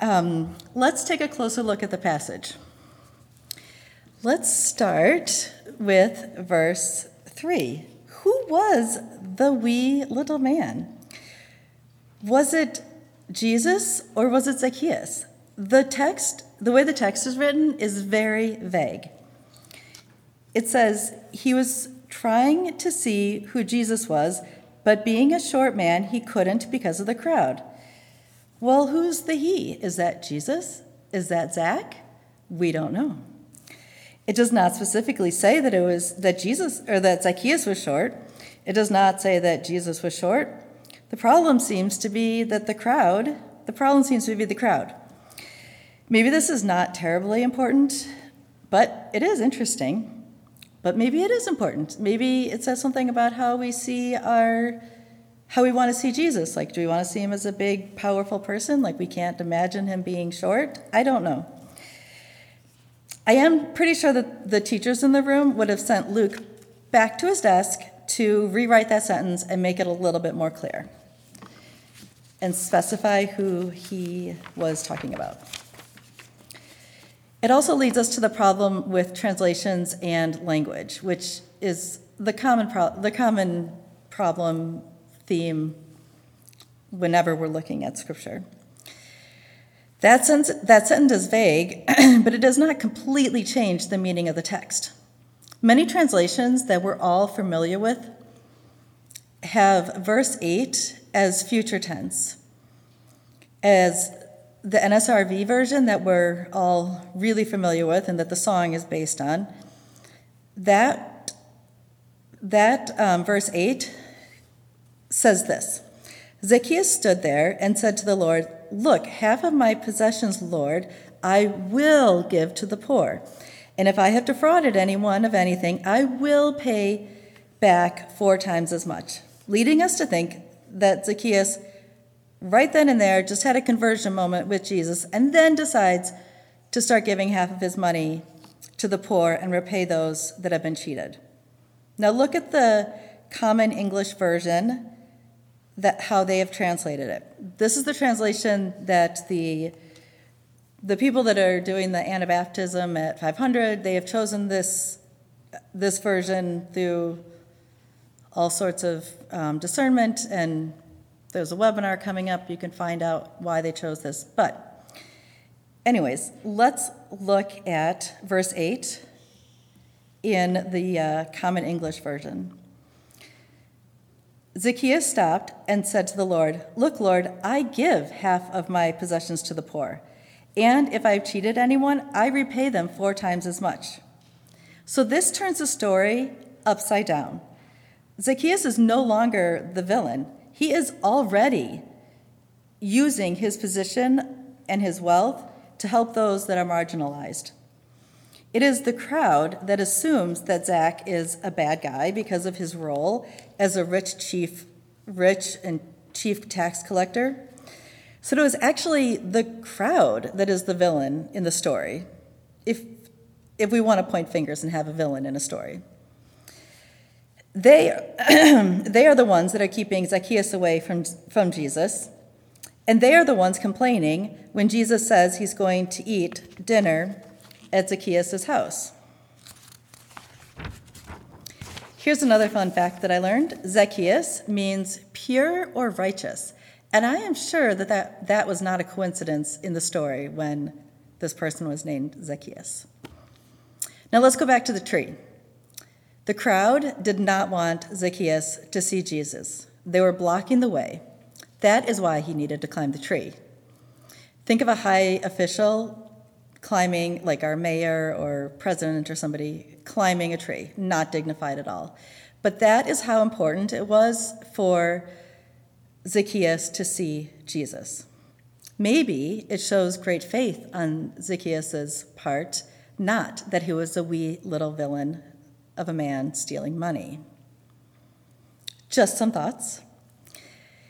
Um, let's take a closer look at the passage. Let's start with verse 3. Who was the wee little man? Was it Jesus or was it Zacchaeus? The text, the way the text is written, is very vague. It says he was trying to see who Jesus was, but being a short man, he couldn't because of the crowd. Well, who's the he? Is that Jesus? Is that Zach? We don't know. It does not specifically say that it was that Jesus or that Zacchaeus was short. It does not say that Jesus was short. The problem seems to be that the crowd, the problem seems to be the crowd. Maybe this is not terribly important, but it is interesting. But maybe it is important. Maybe it says something about how we see our how we want to see Jesus. Like, do we want to see him as a big, powerful person? Like, we can't imagine him being short? I don't know. I am pretty sure that the teachers in the room would have sent Luke back to his desk to rewrite that sentence and make it a little bit more clear and specify who he was talking about. It also leads us to the problem with translations and language, which is the common, pro- the common problem theme whenever we're looking at Scripture. That sentence, that sentence is vague, but it does not completely change the meaning of the text. Many translations that we're all familiar with have verse 8 as future tense, as the NSRV version that we're all really familiar with and that the song is based on. That, that um, verse 8 says this Zacchaeus stood there and said to the Lord, Look, half of my possessions, Lord, I will give to the poor. And if I have defrauded anyone of anything, I will pay back four times as much. Leading us to think that Zacchaeus, right then and there, just had a conversion moment with Jesus and then decides to start giving half of his money to the poor and repay those that have been cheated. Now, look at the Common English Version that how they have translated it. This is the translation that the the people that are doing the Anabaptism at 500, they have chosen this this version through all sorts of um, discernment, and there's a webinar coming up. You can find out why they chose this. But, anyways, let's look at verse 8 in the uh, Common English Version. Zacchaeus stopped and said to the Lord, Look, Lord, I give half of my possessions to the poor, and if I've cheated anyone, I repay them four times as much. So this turns the story upside down. Zacchaeus is no longer the villain, he is already using his position and his wealth to help those that are marginalized. It is the crowd that assumes that Zach is a bad guy because of his role as a rich chief, rich and chief tax collector. So it was actually the crowd that is the villain in the story, if, if we want to point fingers and have a villain in a story. They, they are the ones that are keeping Zacchaeus away from, from Jesus, and they are the ones complaining when Jesus says he's going to eat dinner at Zacchaeus' house. Here's another fun fact that I learned Zacchaeus means pure or righteous. And I am sure that, that that was not a coincidence in the story when this person was named Zacchaeus. Now let's go back to the tree. The crowd did not want Zacchaeus to see Jesus, they were blocking the way. That is why he needed to climb the tree. Think of a high official climbing, like our mayor or president or somebody, climbing a tree, not dignified at all. But that is how important it was for Zacchaeus to see Jesus. Maybe it shows great faith on Zacchaeus's part, not that he was a wee little villain of a man stealing money. Just some thoughts.